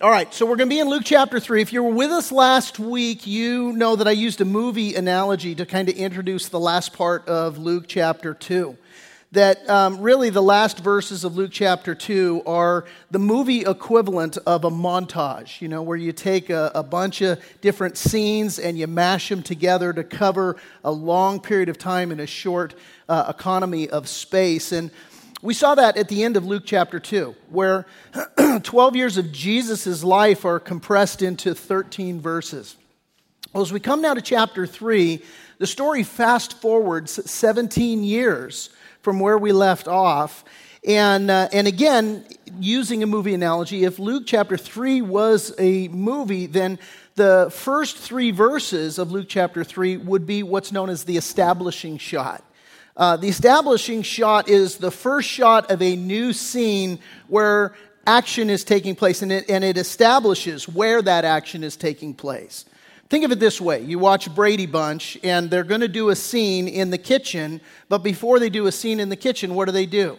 All right, so we're going to be in Luke chapter 3. If you were with us last week, you know that I used a movie analogy to kind of introduce the last part of Luke chapter 2. That um, really the last verses of Luke chapter 2 are the movie equivalent of a montage, you know, where you take a, a bunch of different scenes and you mash them together to cover a long period of time in a short uh, economy of space. And we saw that at the end of Luke chapter 2, where 12 years of Jesus' life are compressed into 13 verses. Well, as we come now to chapter 3, the story fast forwards 17 years from where we left off. And, uh, and again, using a movie analogy, if Luke chapter 3 was a movie, then the first three verses of Luke chapter 3 would be what's known as the establishing shot. Uh, the establishing shot is the first shot of a new scene where action is taking place and it, and it establishes where that action is taking place. Think of it this way you watch Brady Bunch, and they're going to do a scene in the kitchen, but before they do a scene in the kitchen, what do they do?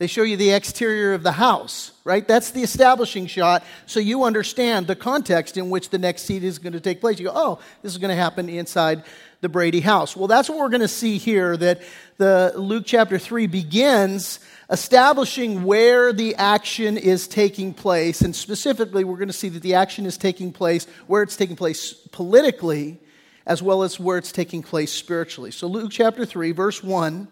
They show you the exterior of the house, right? That's the establishing shot, so you understand the context in which the next scene is going to take place. You go, oh, this is going to happen inside the Brady house. Well, that's what we're going to see here that the Luke chapter 3 begins establishing where the action is taking place. And specifically, we're going to see that the action is taking place where it's taking place politically as well as where it's taking place spiritually. So, Luke chapter 3, verse 1.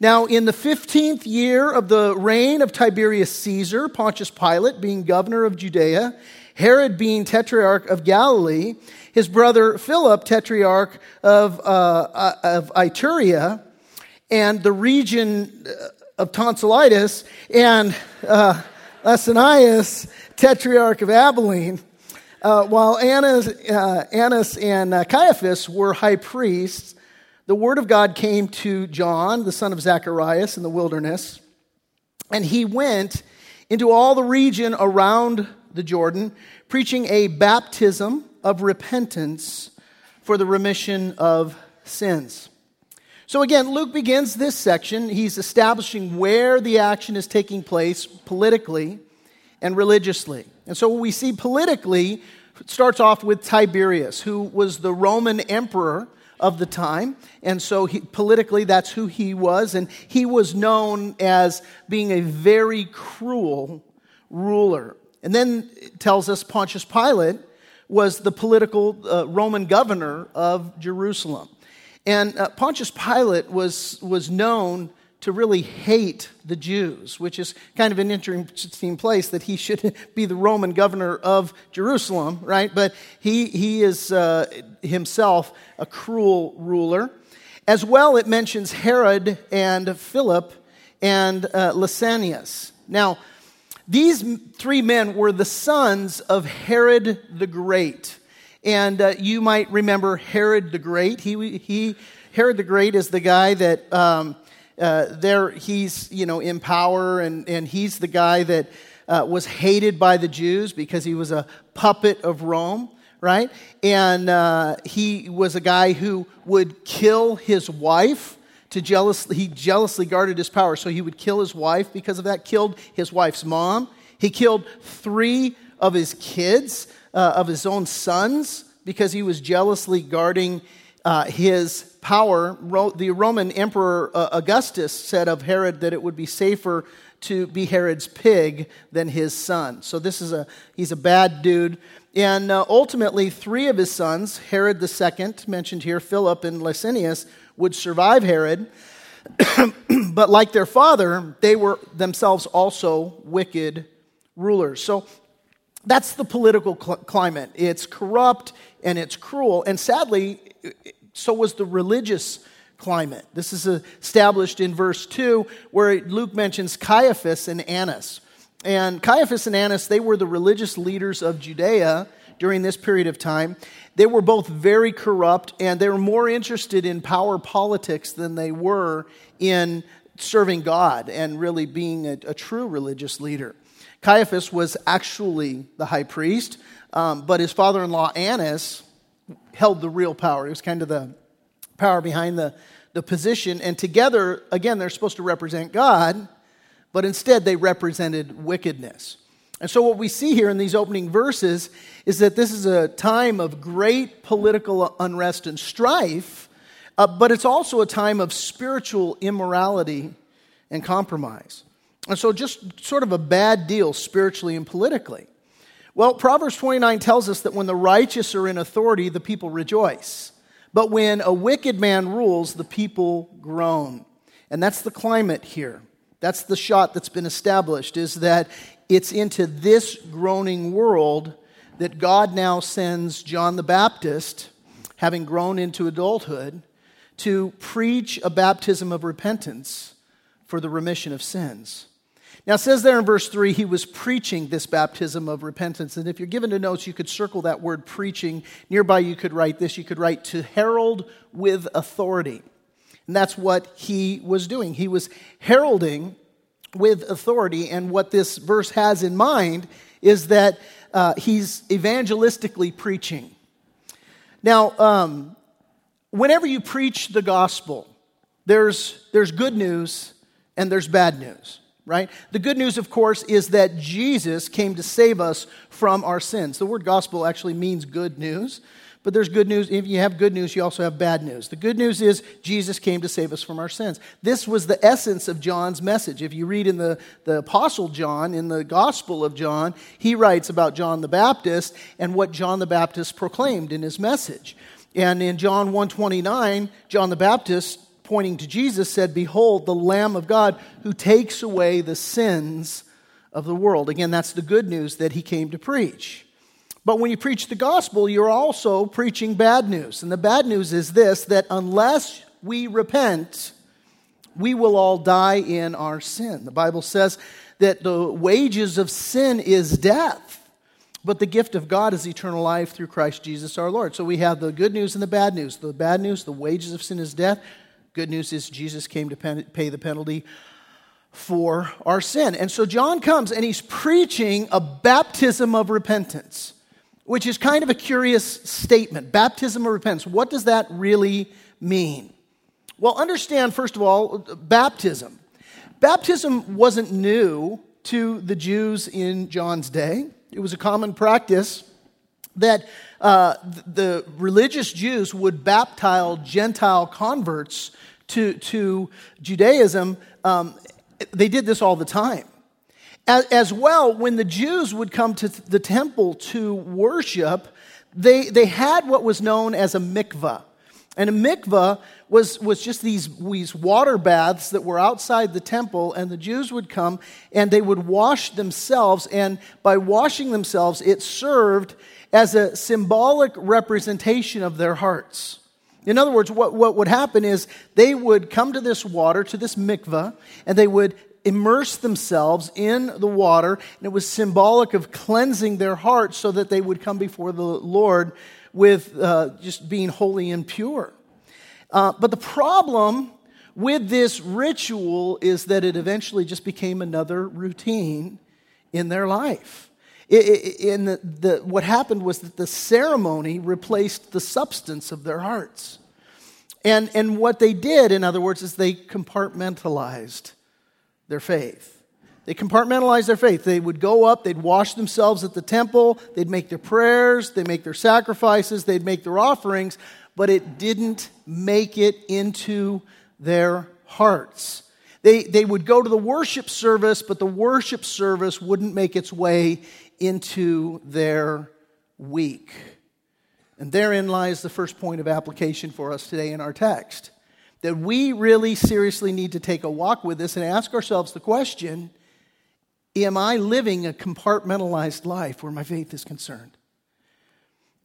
Now, in the 15th year of the reign of Tiberius Caesar, Pontius Pilate being governor of Judea, Herod being tetrarch of Galilee, his brother Philip, tetrarch of, uh, uh of Iturea, and the region uh, of Trachonitis, and uh, tetrarch of Abilene, uh, while Annas, uh, Annas and uh, Caiaphas were high priests, the word of God came to John, the son of Zacharias, in the wilderness, and he went into all the region around the Jordan, preaching a baptism of repentance for the remission of sins. So again, Luke begins this section. He's establishing where the action is taking place politically and religiously. And so what we see politically starts off with Tiberius, who was the Roman emperor of the time. And so he, politically, that's who he was. And he was known as being a very cruel ruler. And then it tells us Pontius Pilate was the political uh, Roman governor of Jerusalem. And uh, Pontius Pilate was, was known to really hate the Jews, which is kind of an interesting place that he should be the Roman governor of Jerusalem, right? But he, he is uh, himself a cruel ruler. As well, it mentions Herod and Philip and uh, Lysanias. Now, these three men were the sons of Herod the Great. And uh, you might remember Herod the Great. He, he, Herod the Great is the guy that um, uh, there he's you know in power, and, and he's the guy that uh, was hated by the Jews because he was a puppet of Rome, right? And uh, he was a guy who would kill his wife to jealously he jealously guarded his power, so he would kill his wife because of that. Killed his wife's mom. He killed three of his kids uh, of his own sons because he was jealously guarding uh, his power. The Roman Emperor uh, Augustus said of Herod that it would be safer to be Herod's pig than his son. So this is a he's a bad dude. And uh, ultimately, three of his sons, Herod II, mentioned here, Philip and Lysanias, would survive Herod. but like their father, they were themselves also wicked rulers. So that's the political cl- climate. It's corrupt and it's cruel. And sadly, so was the religious climate. This is established in verse 2, where Luke mentions Caiaphas and Annas. And Caiaphas and Annas, they were the religious leaders of Judea during this period of time. They were both very corrupt and they were more interested in power politics than they were in serving God and really being a, a true religious leader. Caiaphas was actually the high priest, um, but his father in law, Annas, held the real power. He was kind of the power behind the, the position. And together, again, they're supposed to represent God, but instead they represented wickedness. And so, what we see here in these opening verses is that this is a time of great political unrest and strife, uh, but it's also a time of spiritual immorality and compromise. And so, just sort of a bad deal spiritually and politically. Well, Proverbs 29 tells us that when the righteous are in authority, the people rejoice. But when a wicked man rules, the people groan. And that's the climate here. That's the shot that's been established is that it's into this groaning world that God now sends John the Baptist, having grown into adulthood, to preach a baptism of repentance for the remission of sins. Now, it says there in verse 3, he was preaching this baptism of repentance. And if you're given to notes, you could circle that word preaching. Nearby, you could write this. You could write to herald with authority. And that's what he was doing. He was heralding with authority. And what this verse has in mind is that uh, he's evangelistically preaching. Now, um, whenever you preach the gospel, there's, there's good news and there's bad news right? The good news, of course, is that Jesus came to save us from our sins. The word gospel actually means good news, but there's good news. If you have good news, you also have bad news. The good news is Jesus came to save us from our sins. This was the essence of John's message. If you read in the, the Apostle John, in the Gospel of John, he writes about John the Baptist and what John the Baptist proclaimed in his message. And in John 129, John the Baptist pointing to Jesus, said, Behold, the Lamb of God who takes away the sins of the world. Again, that's the good news that he came to preach. But when you preach the gospel, you're also preaching bad news. And the bad news is this that unless we repent, we will all die in our sin. The Bible says that the wages of sin is death, but the gift of God is eternal life through Christ Jesus our Lord. So we have the good news and the bad news. The bad news, the wages of sin is death. Good news is Jesus came to pay the penalty for our sin. And so John comes and he's preaching a baptism of repentance, which is kind of a curious statement. Baptism of repentance. What does that really mean? Well, understand, first of all, baptism. Baptism wasn't new to the Jews in John's day, it was a common practice that uh, the religious Jews would baptize Gentile converts to, to Judaism, um, they did this all the time. As, as, well, when the Jews would come to the temple to worship, they, they had what was known as a mikvah. And a mikvah was, was just these, these water baths that were outside the temple, and the Jews would come and they would wash themselves. And by washing themselves, it served as a symbolic representation of their hearts. In other words, what, what would happen is they would come to this water, to this mikvah, and they would immerse themselves in the water, and it was symbolic of cleansing their hearts so that they would come before the Lord with uh, just being holy and pure. Uh, but the problem with this ritual is that it eventually just became another routine in their life. In the, the, what happened was that the ceremony replaced the substance of their hearts. And, and what they did, in other words, is they compartmentalized their faith. They compartmentalized their faith. They would go up, they'd wash themselves at the temple, they'd make their prayers, they'd make their sacrifices, they'd make their offerings, but it didn't make it into their hearts. They, they would go to the worship service, but the worship service wouldn't make its way into their week. And therein lies the first point of application for us today in our text. That we really seriously need to take a walk with this and ask ourselves the question Am I living a compartmentalized life where my faith is concerned?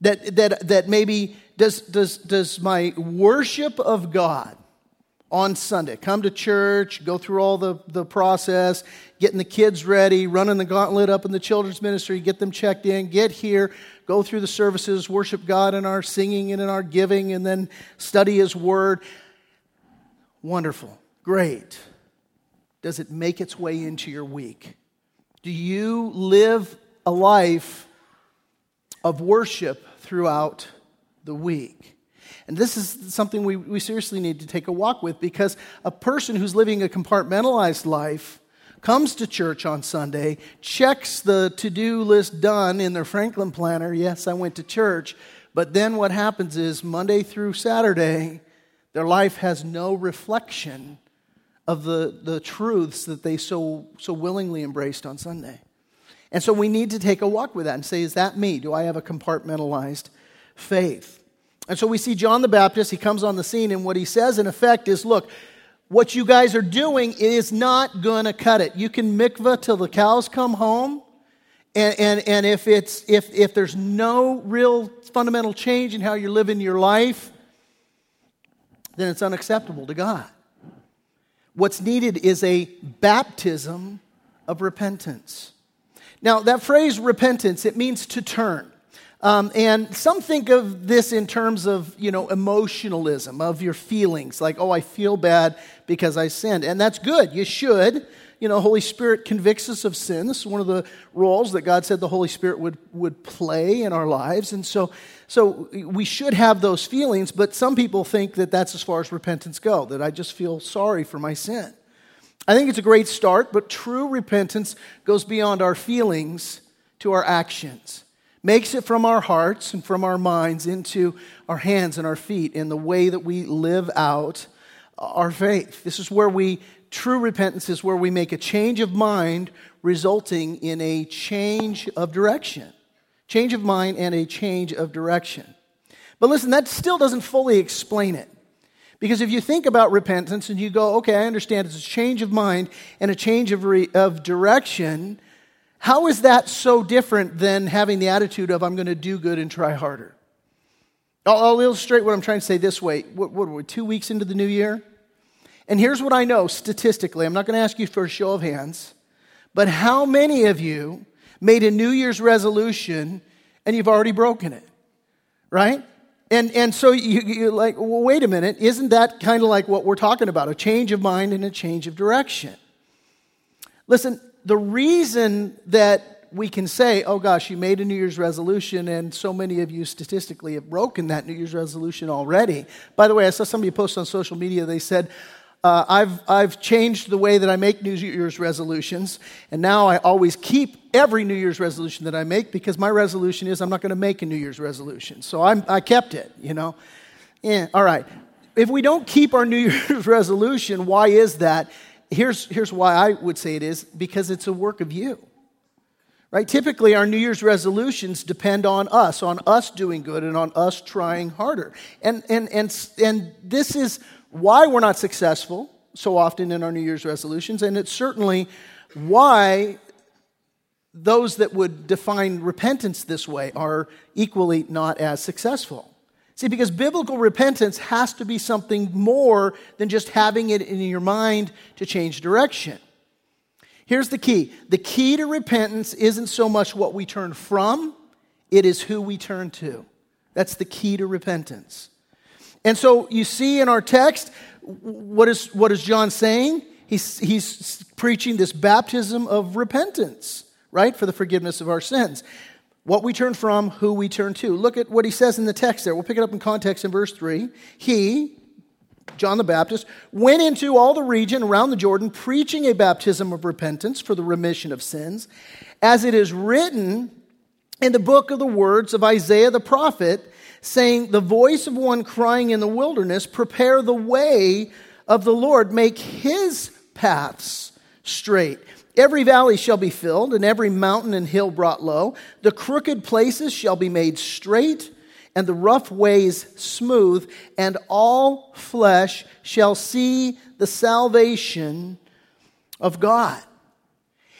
That, that, that maybe does, does, does my worship of God on Sunday. Come to church, go through all the, the process, getting the kids ready, running the gauntlet up in the children's ministry, get them checked in, get here, go through the services, worship God in our singing and in our giving, and then study His Word. Wonderful. Great. Does it make its way into your week? Do you live a life of worship throughout the week? And this is something we, we seriously need to take a walk with because a person who's living a compartmentalized life comes to church on Sunday, checks the to do list done in their Franklin planner. Yes, I went to church. But then what happens is Monday through Saturday, their life has no reflection of the, the truths that they so, so willingly embraced on Sunday. And so we need to take a walk with that and say, is that me? Do I have a compartmentalized faith? And so we see John the Baptist, he comes on the scene, and what he says in effect is, look, what you guys are doing is not going to cut it. You can mikvah till the cows come home. And, and, and if, it's, if, if there's no real fundamental change in how you're living your life, then it's unacceptable to God. What's needed is a baptism of repentance. Now, that phrase repentance, it means to turn. Um, and some think of this in terms of, you know, emotionalism, of your feelings, like, oh, I feel bad because I sinned. And that's good. You should. You know, Holy Spirit convicts us of sin. This is one of the roles that God said the Holy Spirit would, would play in our lives. And so, so we should have those feelings, but some people think that that's as far as repentance go, that I just feel sorry for my sin. I think it's a great start, but true repentance goes beyond our feelings to our actions makes it from our hearts and from our minds into our hands and our feet in the way that we live out our faith. This is where we, true repentance is where we make a change of mind resulting in a change of direction. Change of mind and a change of direction. But listen, that still doesn't fully explain it. Because if you think about repentance and you go, okay, I understand it's a change of mind and a change of, re- of direction, how is that so different than having the attitude of, I'm going to do good and try harder? I'll, I'll illustrate what I'm trying to say this way. What, what are we, two weeks into the new year? And here's what I know statistically. I'm not going to ask you for a show of hands, but how many of you made a New Year's resolution and you've already broken it? Right? And, and so you, you're like, well, wait a minute, isn't that kind of like what we're talking about? A change of mind and a change of direction. Listen, the reason that we can say, oh gosh, you made a New Year's resolution, and so many of you statistically have broken that New Year's resolution already. By the way, I saw somebody post on social media, they said, uh, I've, I've changed the way that I make New Year's resolutions, and now I always keep every New Year's resolution that I make because my resolution is I'm not going to make a New Year's resolution. So I'm, I kept it, you know. Yeah, all right. If we don't keep our New Year's resolution, why is that? Here's, here's why I would say it is because it's a work of you. Right? Typically, our New Year's resolutions depend on us, on us doing good, and on us trying harder. And, and, and, and this is why we're not successful so often in our New Year's resolutions, and it's certainly why those that would define repentance this way are equally not as successful. See, because biblical repentance has to be something more than just having it in your mind to change direction. Here's the key the key to repentance isn't so much what we turn from, it is who we turn to. That's the key to repentance. And so you see in our text, what is, what is John saying? He's, he's preaching this baptism of repentance, right, for the forgiveness of our sins what we turn from, who we turn to. Look at what he says in the text there. We'll pick it up in context in verse 3. He, John the Baptist, went into all the region around the Jordan, preaching a baptism of repentance for the remission of sins, as it is written in the book of the words of Isaiah the prophet, saying, The voice of one crying in the wilderness, prepare the way of the Lord, make his paths straight. Every valley shall be filled, and every mountain and hill brought low. The crooked places shall be made straight, and the rough ways smooth, and all flesh shall see the salvation of God.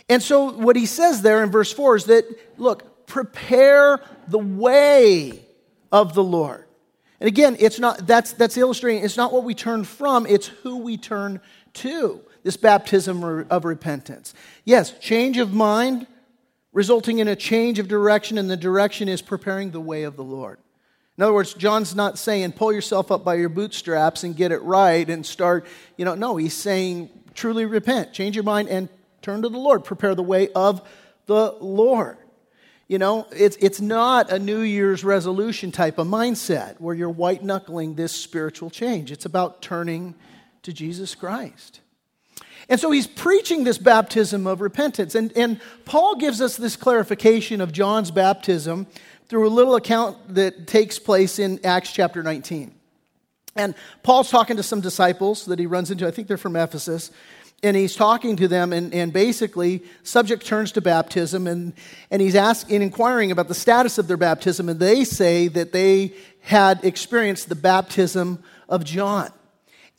And so, what he says there in verse 4 is that, look, prepare the way of the Lord. And again, it's not, that's, that's illustrating, it's not what we turn from, it's who we turn to this baptism of repentance. Yes, change of mind resulting in a change of direction, and the direction is preparing the way of the Lord. In other words, John's not saying pull yourself up by your bootstraps and get it right and start, you know, no, he's saying truly repent, change your mind, and turn to the Lord. Prepare the way of the Lord. You know, it's, it's not a New Year's resolution type of mindset where you're white knuckling this spiritual change. It's about turning to Jesus Christ. And so he's preaching this baptism of repentance. And, and Paul gives us this clarification of John's baptism through a little account that takes place in Acts chapter 19. And Paul's talking to some disciples that he runs into, I think they're from Ephesus, and he's talking to them, and, and basically, subject turns to baptism, and, and he's asking, inquiring about the status of their baptism, and they say that they had experienced the baptism of John.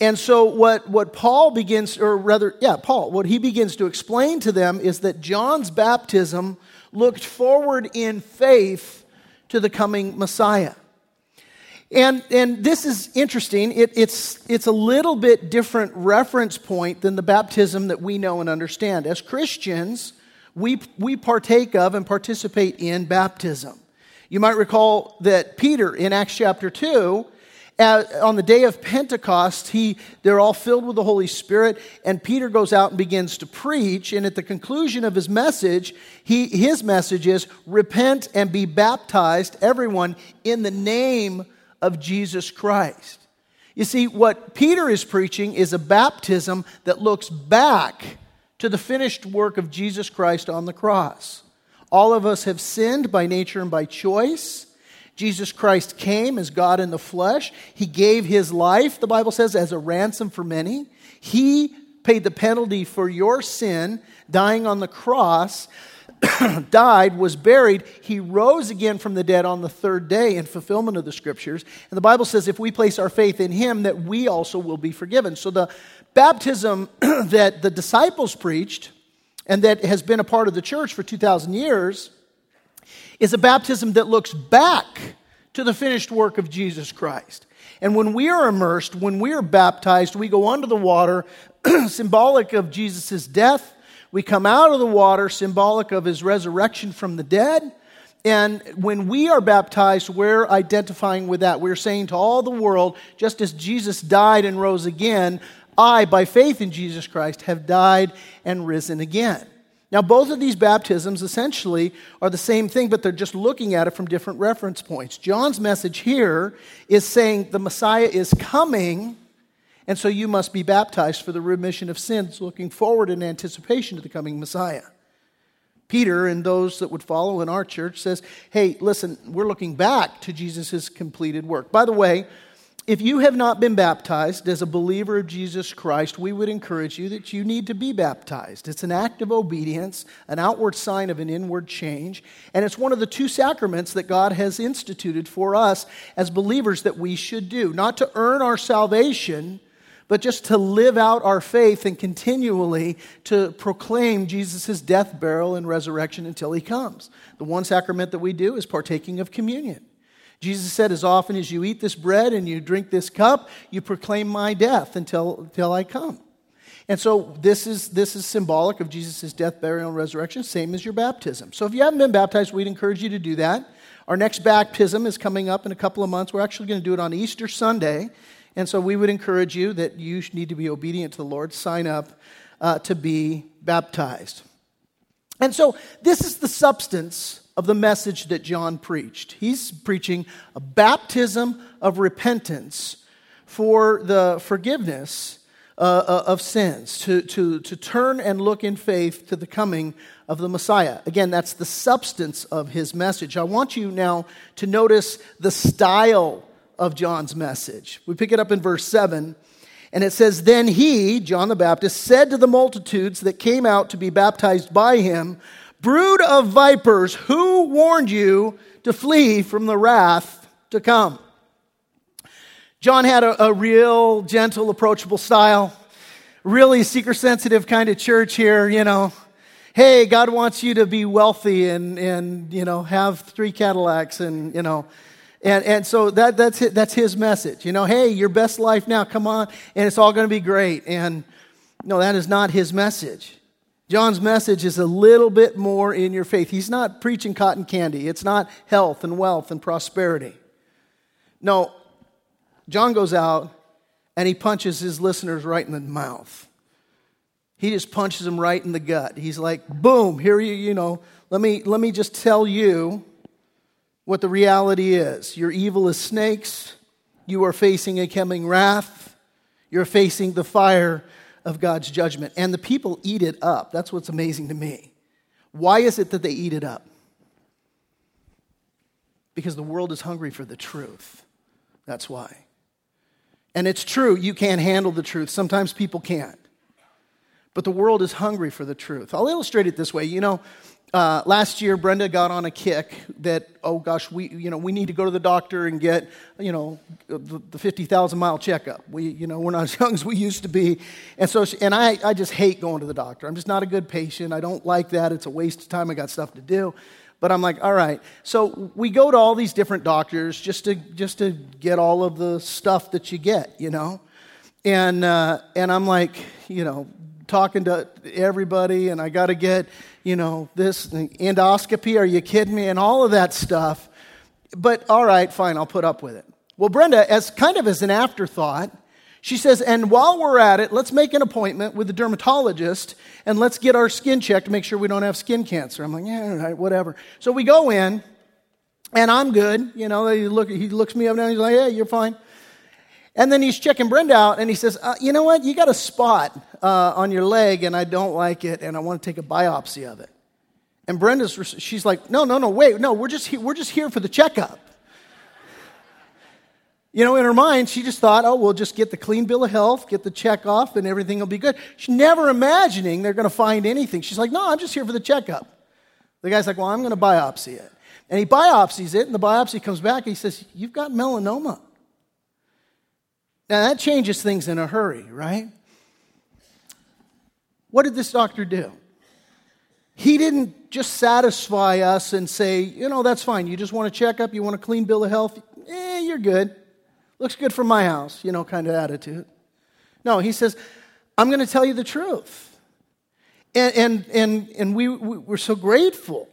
And so, what, what Paul begins, or rather, yeah, Paul, what he begins to explain to them is that John's baptism looked forward in faith to the coming Messiah. And, and this is interesting. It, it's, it's a little bit different reference point than the baptism that we know and understand. As Christians, we, we partake of and participate in baptism. You might recall that Peter in Acts chapter 2 on the day of Pentecost, he, they're all filled with the Holy Spirit, and Peter goes out and begins to preach. And at the conclusion of his message, he, his message is repent and be baptized, everyone, in the name of Jesus Christ. You see, what Peter is preaching is a baptism that looks back to the finished work of Jesus Christ on the cross. All of us have sinned by nature and by choice. Jesus Christ came as God in the flesh. He gave his life, the Bible says, as a ransom for many. He paid the penalty for your sin, dying on the cross, died, was buried. He rose again from the dead on the third day in fulfillment of the scriptures. And the Bible says if we place our faith in him, that we also will be forgiven. So the baptism that the disciples preached and that has been a part of the church for 2,000 years is a baptism that looks back to the finished work of Jesus Christ. And when we are immersed, when we are baptized, we go under the water, symbolic of Jesus' death. We come out of the water, symbolic of his resurrection from the dead. And when we are baptized, we're identifying with that. We're saying to all the world, just as Jesus died and rose again, I, by faith in Jesus Christ, have died and risen again. Now, both of these baptisms essentially are the same thing, but they're just looking at it from different reference points. John's message here is saying the Messiah is coming, and so you must be baptized for the remission of sins, looking forward in anticipation to the coming Messiah. Peter and those that would follow in our church says, hey, listen, we're looking back to Jesus' completed work. By the way, if you have not been baptized as a believer of Jesus Christ, we would encourage you that you need to be baptized. It's an act of obedience, an outward sign of an inward change, and it's one of the two sacraments that God has instituted for us as believers that we should do. Not to earn our salvation, but just to live out our faith and continually to proclaim Jesus' death, burial, and resurrection until he comes. The one sacrament that we do is partaking of communion. Jesus said, As often as you eat this bread and you drink this cup, you proclaim my death until, until I come. And so this is, this is symbolic of Jesus' death, burial, and resurrection, same as your baptism. So if you haven't been baptized, we'd encourage you to do that. Our next baptism is coming up in a couple of months. We're actually going to do it on Easter Sunday. And so we would encourage you that you need to be obedient to the Lord, sign up uh, to be baptized. And so this is the substance of the message that John preached. He's preaching a baptism of repentance for the forgiveness uh, uh, of sins, to, to, to turn and look in faith to the coming of the Messiah. Again, that's the substance of his message. I want you now to notice the style of John's message. We pick it up in verse 7. And it says, Then he, John the Baptist, said to the multitudes that came out to be baptized by him, Brood of vipers, who warned you to flee from the wrath to come? John had a, a real gentle, approachable style, really seeker sensitive kind of church here, you know. Hey, God wants you to be wealthy and, and you know, have three Cadillacs and, you know, and, and so that, that's, it, that's his message. You know, hey, your best life now, come on, and it's all going to be great. And no, that is not his message. John's message is a little bit more in your faith. He's not preaching cotton candy, it's not health and wealth and prosperity. No, John goes out and he punches his listeners right in the mouth. He just punches them right in the gut. He's like, boom, here you, you know, let me, let me just tell you what the reality is. You're evil as snakes. You are facing a coming wrath. You're facing the fire of God's judgment. And the people eat it up. That's what's amazing to me. Why is it that they eat it up? Because the world is hungry for the truth. That's why. And it's true, you can't handle the truth. Sometimes people can't. But the world is hungry for the truth. I'll illustrate it this way. You know, uh, last year Brenda got on a kick that oh gosh we you know we need to go to the doctor and get you know the, the 50,000 mile checkup. We you know we're not as young as we used to be, and so she, and I I just hate going to the doctor. I'm just not a good patient. I don't like that. It's a waste of time. I got stuff to do. But I'm like, all right. So we go to all these different doctors just to just to get all of the stuff that you get, you know. And uh, and I'm like, you know, talking to everybody, and I got to get, you know, this endoscopy. Are you kidding me? And all of that stuff. But all right, fine, I'll put up with it. Well, Brenda, as kind of as an afterthought, she says, and while we're at it, let's make an appointment with the dermatologist and let's get our skin checked to make sure we don't have skin cancer. I'm like, yeah, all right, whatever. So we go in, and I'm good. You know, he, look, he looks me up and down. He's like, yeah, you're fine. And then he's checking Brenda out, and he says, uh, you know what? You got a spot uh, on your leg, and I don't like it, and I want to take a biopsy of it. And Brenda's, she's like, no, no, no, wait, no, we're just, we're just here for the checkup. You know, in her mind, she just thought, oh, we'll just get the clean bill of health, get the check off, and everything will be good. She's never imagining they're going to find anything. She's like, no, I'm just here for the checkup. The guy's like, well, I'm going to biopsy it. And he biopsies it, and the biopsy comes back, and he says, you've got melanoma. Now, that changes things in a hurry, right? What did this doctor do? He didn't just satisfy us and say, you know, that's fine. You just want a checkup, you want a clean bill of health, eh, you're good. Looks good for my house, you know, kind of attitude. No, he says, I'm going to tell you the truth. And, and, and, and we, we were so grateful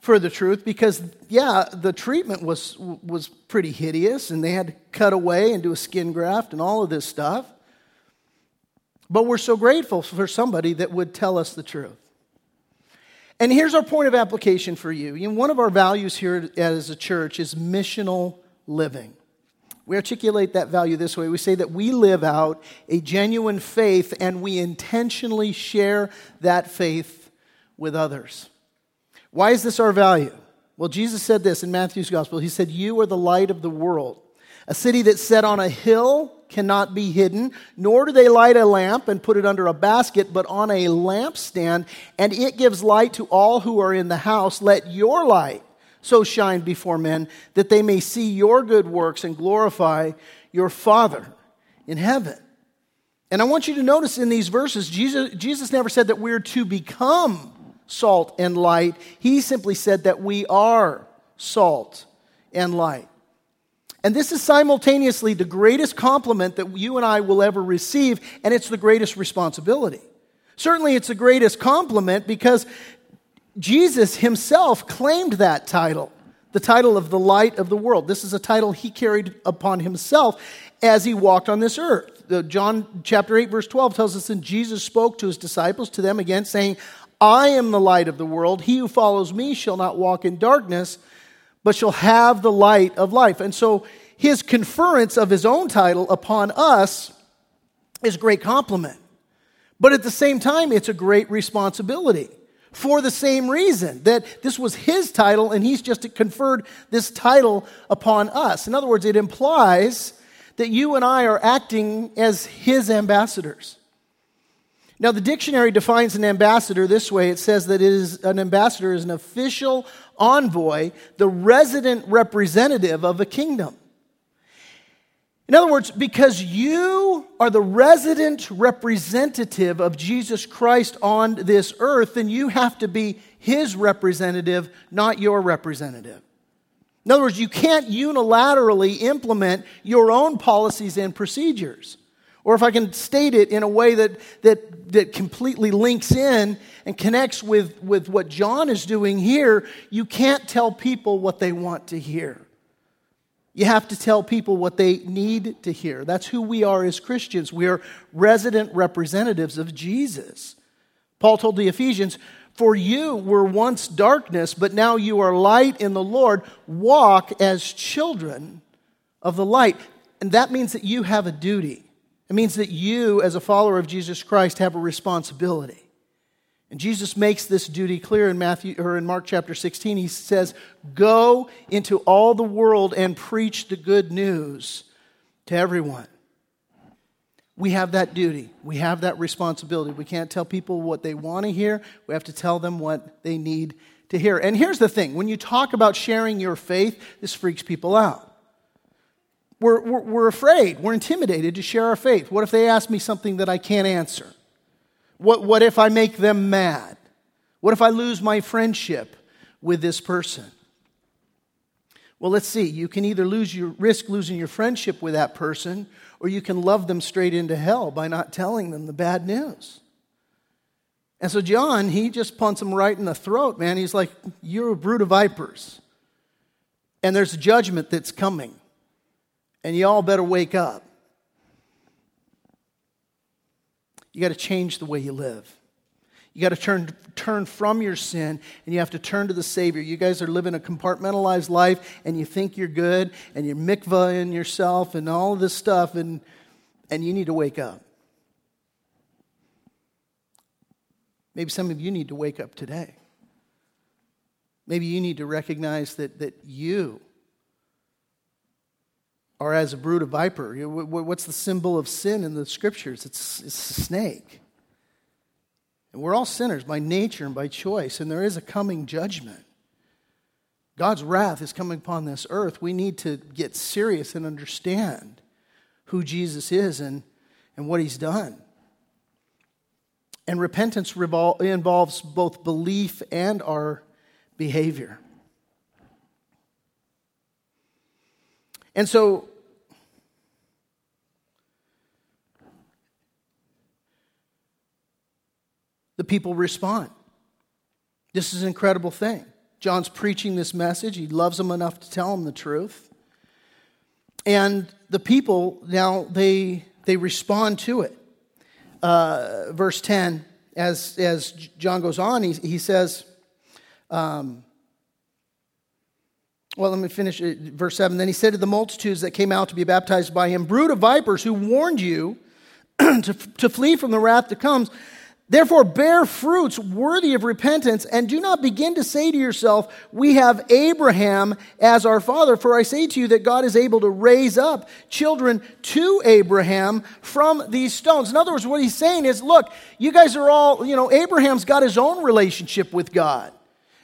for the truth because, yeah, the treatment was, was pretty hideous and they had to cut away and do a skin graft and all of this stuff. But we're so grateful for somebody that would tell us the truth. And here's our point of application for you. you know, one of our values here as a church is missional living. We articulate that value this way we say that we live out a genuine faith and we intentionally share that faith with others. Why is this our value? Well, Jesus said this in Matthew's gospel. He said, You are the light of the world. A city that's set on a hill cannot be hidden, nor do they light a lamp and put it under a basket, but on a lampstand, and it gives light to all who are in the house. Let your light so shine before men that they may see your good works and glorify your Father in heaven. And I want you to notice in these verses, Jesus, Jesus never said that we're to become salt and light. He simply said that we are salt and light. And this is simultaneously the greatest compliment that you and I will ever receive, and it's the greatest responsibility. Certainly, it's the greatest compliment because Jesus himself claimed that title, the title of the light of the world. This is a title he carried upon himself as he walked on this earth. John chapter 8 verse 12 tells us that Jesus spoke to his disciples to them again saying, "I am the light of the world. He who follows me shall not walk in darkness, but shall have the light of life." And so his conference of his own title upon us is a great compliment. But at the same time, it's a great responsibility for the same reason that this was his title and he's just conferred this title upon us. In other words, it implies that you and I are acting as his ambassadors. Now, the dictionary defines an ambassador this way it says that it is, an ambassador is an official envoy, the resident representative of a kingdom. In other words, because you are the resident representative of Jesus Christ on this earth, then you have to be his representative, not your representative. In other words, you can't unilaterally implement your own policies and procedures. Or if I can state it in a way that, that, that completely links in and connects with, with what John is doing here, you can't tell people what they want to hear. You have to tell people what they need to hear. That's who we are as Christians. We are resident representatives of Jesus. Paul told the Ephesians, For you were once darkness, but now you are light in the Lord. Walk as children of the light. And that means that you have a duty It means that you, as a follower of Jesus Christ, have a responsibility. And Jesus makes this duty clear in Matthew or in Mark chapter 16. He says, "Go into all the world and preach the good news to everyone." We have that duty. We have that responsibility. We can't tell people what they want to hear. We have to tell them what they need to hear. And here's the thing when you talk about sharing your faith, this freaks people out. We're, we're, we're, afraid, we're intimidated to share our faith. What if they ask me something that I can't answer? What, what if I make them mad? What if I lose my friendship with this person? Well, let's see. You can either lose your, risk losing your friendship with that person, or you can love them straight into hell by not telling them the bad news. And so John, he just punts him right in the throat, man. He's like, You're a brood of vipers. And there's judgment that's coming. And you all better wake up. You got to change the way you live. You got to turn, turn from your sin and you have to turn to the Savior. You guys are living a compartmentalized life and you think you're good and you're in yourself and all of this stuff, and, and you need to wake up. Maybe some of you need to wake up today. Maybe you need to recognize that, that you or as a brood of viper. What's the symbol of sin in the scriptures? It's, it's a snake. And we're all sinners by nature and by choice, and there is a coming judgment. God's wrath is coming upon this earth. We need to get serious and understand who Jesus is and, and what he's done. And repentance revol- involves both belief and our behavior. And so the people respond. This is an incredible thing. John's preaching this message. He loves them enough to tell them the truth. And the people now they they respond to it. Uh, verse 10, as, as John goes on, he, he says, um, well, let me finish uh, verse 7. Then he said to the multitudes that came out to be baptized by him, Brood of vipers, who warned you to, to flee from the wrath that comes. Therefore, bear fruits worthy of repentance, and do not begin to say to yourself, We have Abraham as our father. For I say to you that God is able to raise up children to Abraham from these stones. In other words, what he's saying is, Look, you guys are all, you know, Abraham's got his own relationship with God.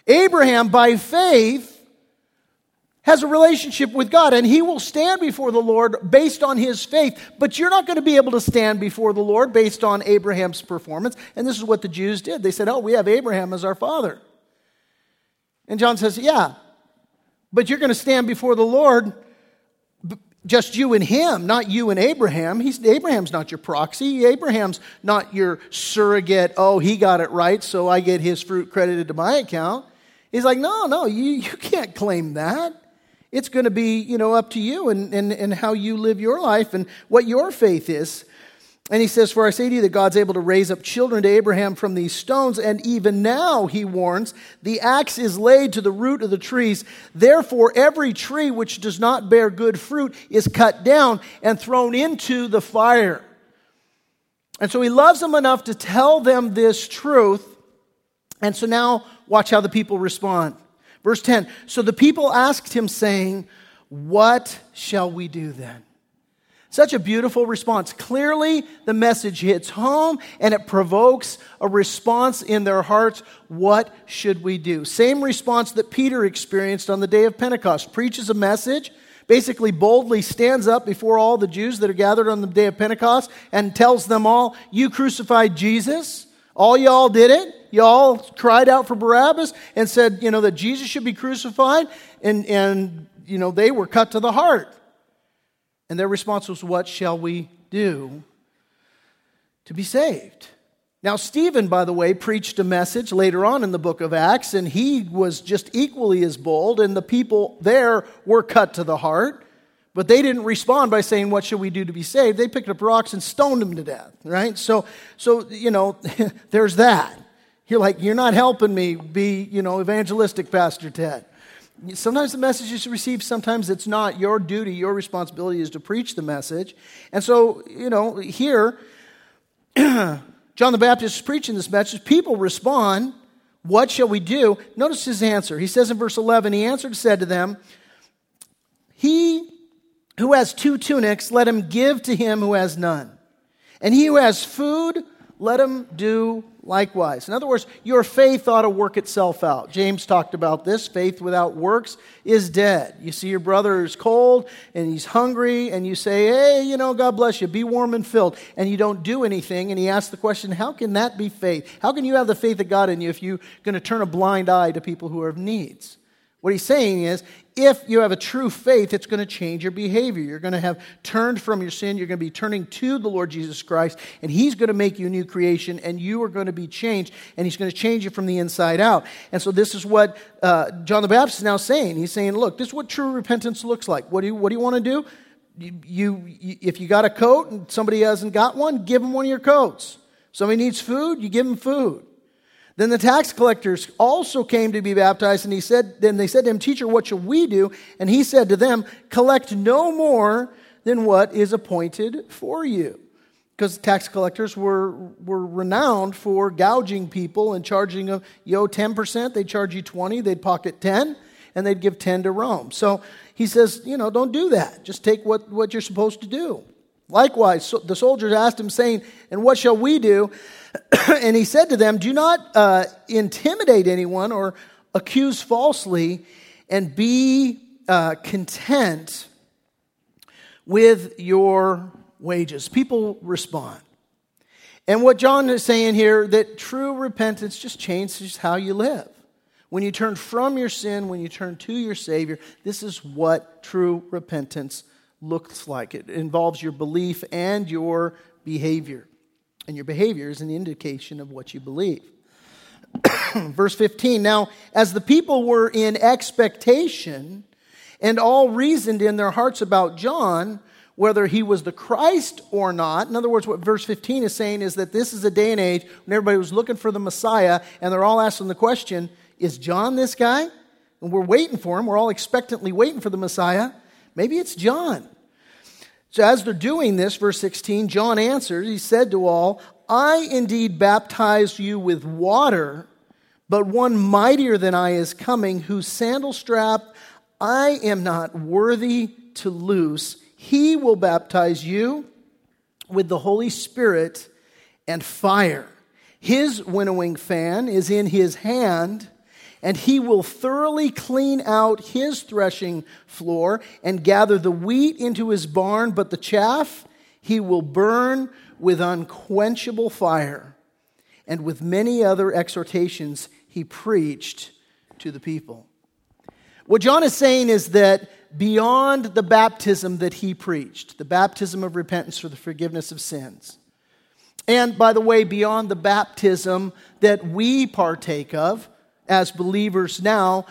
Abraham, by faith, has a relationship with God and he will stand before the Lord based on his faith. But you're not going to be able to stand before the Lord based on Abraham's performance. And this is what the Jews did. They said, Oh, we have Abraham as our father. And John says, Yeah, but you're going to stand before the Lord just you and him, not you and Abraham. He's, Abraham's not your proxy. Abraham's not your surrogate. Oh, he got it right, so I get his fruit credited to my account. He's like, no, no, you, you can't claim that. It's going to be, you know, up to you and, and, and how you live your life and what your faith is. And he says, For I say to you that God's able to raise up children to Abraham from these stones. And even now, he warns, the axe is laid to the root of the trees. Therefore, every tree which does not bear good fruit is cut down and thrown into the fire. And so he loves them enough to tell them this truth. And so now, watch how the people respond. Verse 10 So the people asked him, saying, What shall we do then? Such a beautiful response. Clearly, the message hits home and it provokes a response in their hearts. What should we do? Same response that Peter experienced on the day of Pentecost. Preaches a message, basically boldly stands up before all the Jews that are gathered on the day of Pentecost and tells them all, You crucified Jesus. All y'all did it. Y'all cried out for Barabbas and said, you know, that Jesus should be crucified. And, and, you know, they were cut to the heart. And their response was, What shall we do to be saved? Now, Stephen, by the way, preached a message later on in the book of Acts, and he was just equally as bold, and the people there were cut to the heart. But they didn't respond by saying, What should we do to be saved? They picked up rocks and stoned him to death, right? So, so you know, there's that. You're like, You're not helping me be, you know, evangelistic, Pastor Ted. Sometimes the message is received, sometimes it's not. Your duty, your responsibility is to preach the message. And so, you know, here, John the Baptist is preaching this message. People respond, What shall we do? Notice his answer. He says in verse 11, He answered and said to them, He who has two tunics, let him give to him who has none. And he who has food, let him do likewise. In other words, your faith ought to work itself out. James talked about this. Faith without works is dead. You see your brother is cold and he's hungry, and you say, Hey, you know, God bless you, be warm and filled, and you don't do anything. And he asks the question, How can that be faith? How can you have the faith of God in you if you're going to turn a blind eye to people who are have needs? What he's saying is, if you have a true faith, it's going to change your behavior. You're going to have turned from your sin. You're going to be turning to the Lord Jesus Christ, and He's going to make you a new creation, and you are going to be changed, and He's going to change you from the inside out. And so, this is what uh, John the Baptist is now saying. He's saying, Look, this is what true repentance looks like. What do you, what do you want to do? You, you, if you got a coat and somebody hasn't got one, give them one of your coats. Somebody needs food, you give them food. Then the tax collectors also came to be baptized, and he said, then they said to him, Teacher, what shall we do? And he said to them, Collect no more than what is appointed for you. Because tax collectors were, were renowned for gouging people and charging them, yo, 10%, they'd charge you 20, they'd pocket 10, and they'd give 10 to Rome. So he says, you know, don't do that. Just take what, what you're supposed to do. Likewise, so the soldiers asked him, saying, And what shall we do? and he said to them, Do not uh, intimidate anyone or accuse falsely, and be uh, content with your wages. People respond. And what John is saying here that true repentance just changes how you live. When you turn from your sin, when you turn to your Savior, this is what true repentance looks like. It involves your belief and your behavior. And your behavior is an indication of what you believe. Verse 15 Now, as the people were in expectation and all reasoned in their hearts about John, whether he was the Christ or not. In other words, what verse 15 is saying is that this is a day and age when everybody was looking for the Messiah, and they're all asking the question Is John this guy? And we're waiting for him. We're all expectantly waiting for the Messiah. Maybe it's John. So, as they're doing this, verse 16, John answers, he said to all, I indeed baptize you with water, but one mightier than I is coming, whose sandal strap I am not worthy to loose. He will baptize you with the Holy Spirit and fire. His winnowing fan is in his hand and he will thoroughly clean out his threshing floor and gather the wheat into his barn, but the chaff he will burn with unquenchable fire. And with many other exhortations, he preached to the people. What John is saying is that beyond the baptism that he preached, the baptism of repentance for the forgiveness of sins, and by the way, beyond the baptism that we partake of, as believers now,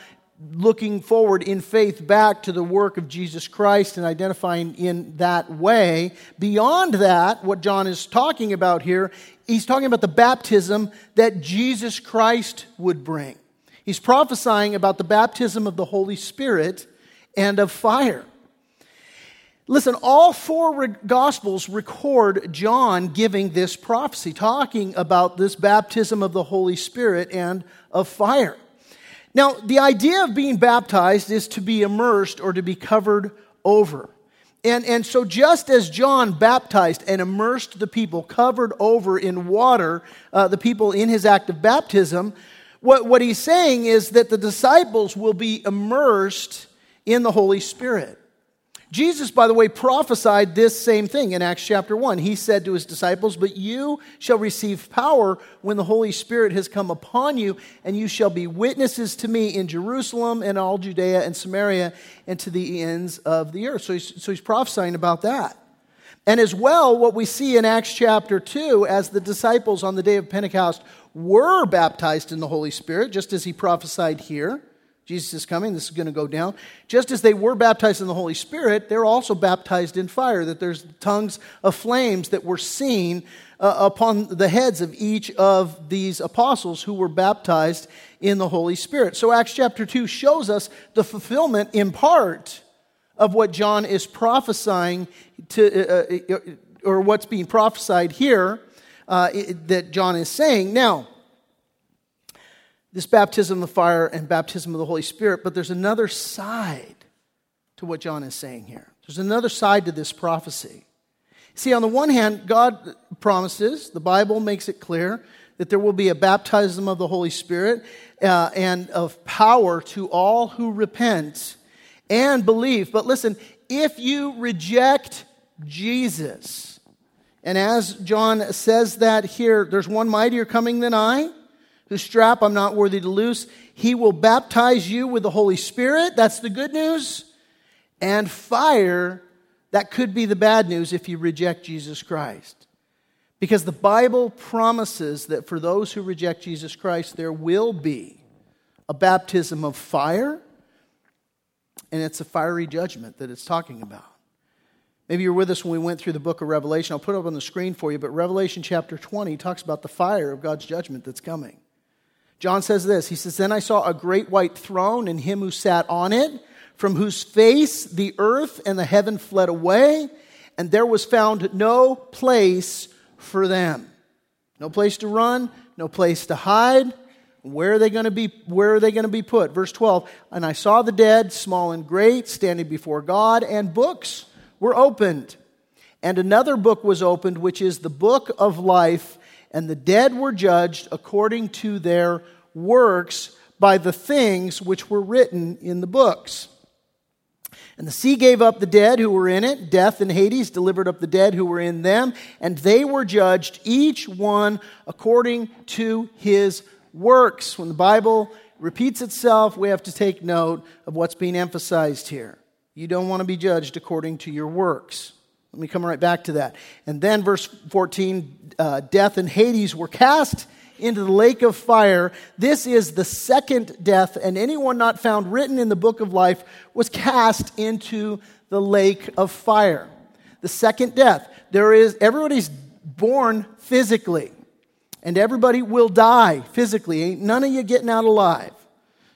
looking forward in faith back to the work of Jesus Christ and identifying in that way. Beyond that, what John is talking about here, he's talking about the baptism that Jesus Christ would bring. He's prophesying about the baptism of the Holy Spirit and of fire. Listen, all four Gospels record John giving this prophecy, talking about this baptism of the Holy Spirit and of fire. Now, the idea of being baptized is to be immersed or to be covered over. And, and so, just as John baptized and immersed the people, covered over in water, uh, the people in his act of baptism, what, what he's saying is that the disciples will be immersed in the Holy Spirit. Jesus, by the way, prophesied this same thing in Acts chapter 1. He said to his disciples, But you shall receive power when the Holy Spirit has come upon you, and you shall be witnesses to me in Jerusalem and all Judea and Samaria and to the ends of the earth. So he's, so he's prophesying about that. And as well, what we see in Acts chapter 2, as the disciples on the day of Pentecost were baptized in the Holy Spirit, just as he prophesied here Jesus is coming, this is going to go down. Just as they were baptized in the Holy Spirit, they're also baptized in fire, that there's tongues of flames that were seen uh, upon the heads of each of these apostles who were baptized in the Holy Spirit. So Acts chapter 2 shows us the fulfillment in part of what John is prophesying to, uh, uh, or what's being prophesied here uh, that John is saying. Now, this baptism of fire and baptism of the Holy Spirit, but there's another side to what John is saying here. There's another side to this prophecy. See, on the one hand, God promises, the Bible makes it clear, that there will be a baptism of the Holy Spirit uh, and of power to all who repent and believe. But listen, if you reject Jesus, and as John says that here, there's one mightier coming than I whose strap I'm not worthy to loose. He will baptize you with the Holy Spirit. That's the good news. And fire. That could be the bad news if you reject Jesus Christ. Because the Bible promises that for those who reject Jesus Christ, there will be a baptism of fire, and it's a fiery judgment that it's talking about. Maybe you're with us when we went through the book of Revelation. I'll put it up on the screen for you, but Revelation chapter 20 talks about the fire of God's judgment that's coming. John says this He says, Then I saw a great white throne and him who sat on it, from whose face the earth and the heaven fled away, and there was found no place for them. No place to run, no place to hide. Where are they going to be where are they going to be put? Verse 12, and I saw the dead, small and great, standing before God, and books were opened. And another book was opened, which is the book of life and the dead were judged according to their works by the things which were written in the books. And the sea gave up the dead who were in it. Death and Hades delivered up the dead who were in them. And they were judged, each one according to his works. When the Bible repeats itself, we have to take note of what's being emphasized here. You don't want to be judged according to your works. Let me come right back to that. And then, verse 14 uh, death and Hades were cast into the lake of fire. This is the second death, and anyone not found written in the book of life was cast into the lake of fire. The second death. There is, everybody's born physically, and everybody will die physically. Ain't none of you getting out alive,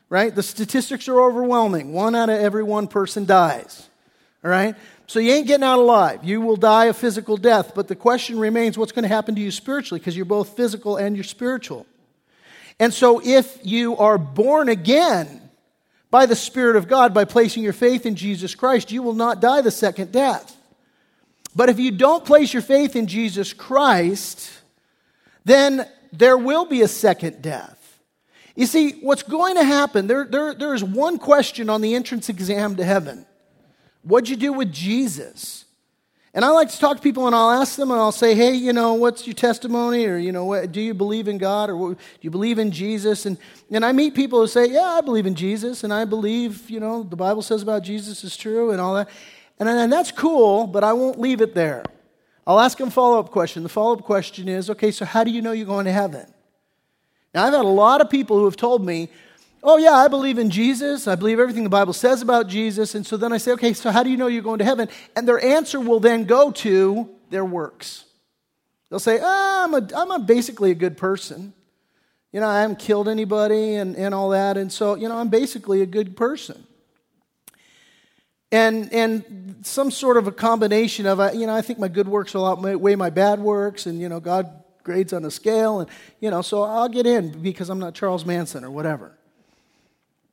right? The statistics are overwhelming. One out of every one person dies, all right? So you ain't getting out alive. You will die a physical death. But the question remains what's going to happen to you spiritually? Because you're both physical and you're spiritual. And so if you are born again by the Spirit of God, by placing your faith in Jesus Christ, you will not die the second death. But if you don't place your faith in Jesus Christ, then there will be a second death. You see, what's going to happen, there, there, there is one question on the entrance exam to heaven. What'd you do with Jesus? And I like to talk to people and I'll ask them and I'll say, hey, you know, what's your testimony? Or, you know, what, do you believe in God? Or do you believe in Jesus? And, and I meet people who say, yeah, I believe in Jesus. And I believe, you know, the Bible says about Jesus is true and all that. And, and that's cool, but I won't leave it there. I'll ask them follow up question. The follow up question is, okay, so how do you know you're going to heaven? Now, I've had a lot of people who have told me, Oh, yeah, I believe in Jesus. I believe everything the Bible says about Jesus. And so then I say, okay, so how do you know you're going to heaven? And their answer will then go to their works. They'll say, oh, I'm, a, I'm a basically a good person. You know, I haven't killed anybody and, and all that. And so, you know, I'm basically a good person. And, and some sort of a combination of, you know, I think my good works will outweigh my bad works. And, you know, God grades on a scale. And, you know, so I'll get in because I'm not Charles Manson or whatever.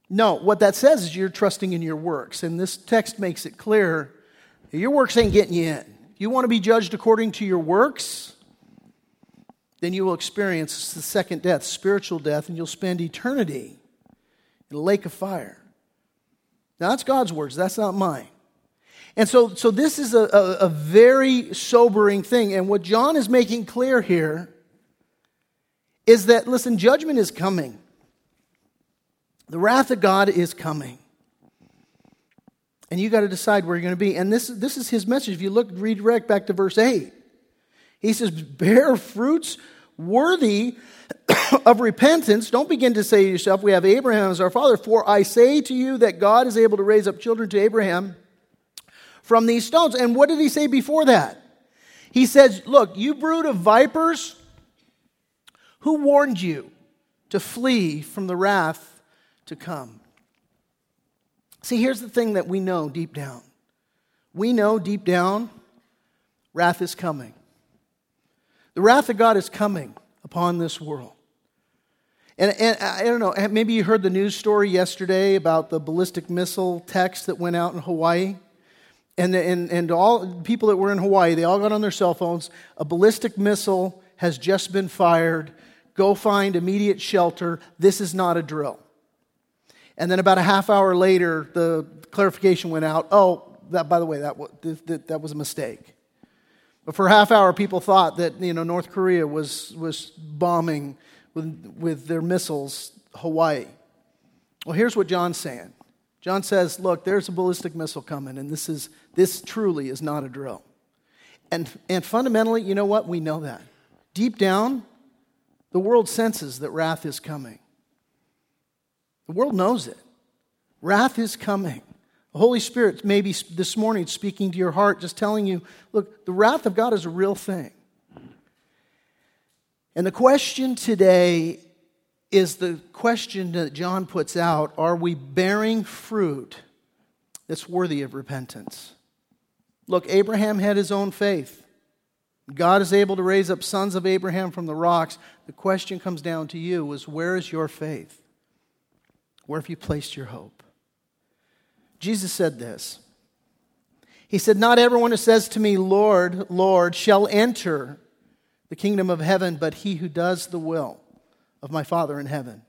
No, what that says is you're trusting in your works. And this text makes it clear your works ain't getting you in. You want to be judged according to your works? Then you will experience the second death, spiritual death, and you'll spend eternity in a lake of fire. Now, that's God's words, that's not mine. And so, so this is a, a, a very sobering thing. And what John is making clear here is that, listen, judgment is coming. The wrath of God is coming. And you got to decide where you're going to be. And this, this is his message. If you look, redirect back to verse 8. He says, Bear fruits worthy of repentance, don't begin to say to yourself, We have Abraham as our father. For I say to you that God is able to raise up children to Abraham from these stones. And what did he say before that? He says, Look, you brood of vipers, who warned you to flee from the wrath to come? See, here's the thing that we know deep down. We know deep down, wrath is coming. The wrath of God is coming upon this world. And, and, I don't know, eh, maybe you heard the news story yesterday about the ballistic missile text that went out in Hawaii. And, and, and all people that were in Hawaii, they all got on their cell phones. A ballistic missile has just been fired. Go find immediate shelter. This is not a drill. And then about a half hour later, the clarification went out. Oh, that, by the way, that, that, that was a mistake. But for a half hour, people thought that you know, North Korea was, was bombing with, with their missiles Hawaii. Well, here's what John's saying. John says, Look, there's a ballistic missile coming, and this, is, this truly is not a drill. And, and fundamentally, you know what? We know that. Deep down, the world senses that wrath is coming. The world knows it. Wrath is coming. The Holy Spirit, maybe this morning, speaking to your heart, just telling you look, the wrath of God is a real thing. And the question today is the question that John puts out Are we bearing fruit that's worthy of repentance? Look, Abraham had his own faith. God is able to raise up sons of Abraham from the rocks. The question comes down to you is where is your faith? Where have you placed your hope? Jesus said this. He said, Not everyone who says to me, Lord, Lord, shall enter the kingdom of heaven, but he who does the will of my Father in heaven.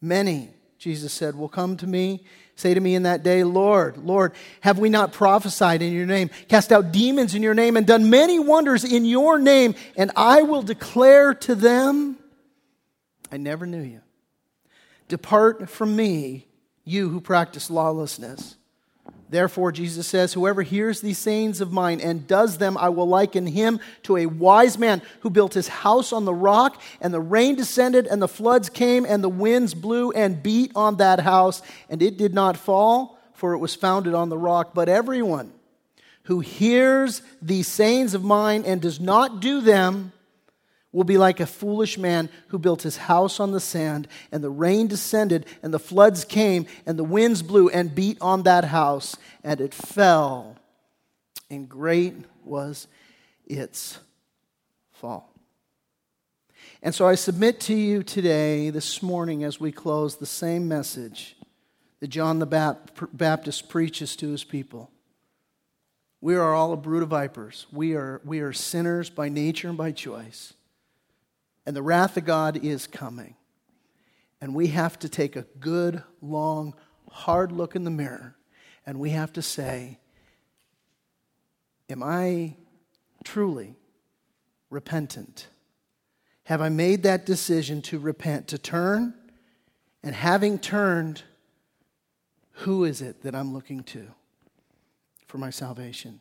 Many, Jesus said, will come to me, say to me in that day, Lord, Lord, have we not prophesied in your name, cast out demons in your name, and done many wonders in your name? And I will declare to them, I never knew you. Depart from me, you who practice lawlessness. Therefore, Jesus says, Whoever hears these sayings of mine and does them, I will liken him to a wise man who built his house on the rock, and the rain descended, and the floods came, and the winds blew and beat on that house, and it did not fall, for it was founded on the rock. But everyone who hears these sayings of mine and does not do them, will be like a foolish man who built his house on the sand, and the rain descended, and the floods came, and the winds blew and beat on that house, and it fell, and great was its fall. And so I submit to you today, this morning, as we close, the same message that John the Baptist preaches to his people. We are all a brood of vipers. We are, we are sinners by nature and by choice. And the wrath of God is coming. And we have to take a good, long, hard look in the mirror and we have to say, Am I truly repentant? Have I made that decision to repent, to turn? And having turned, who is it that I'm looking to for my salvation?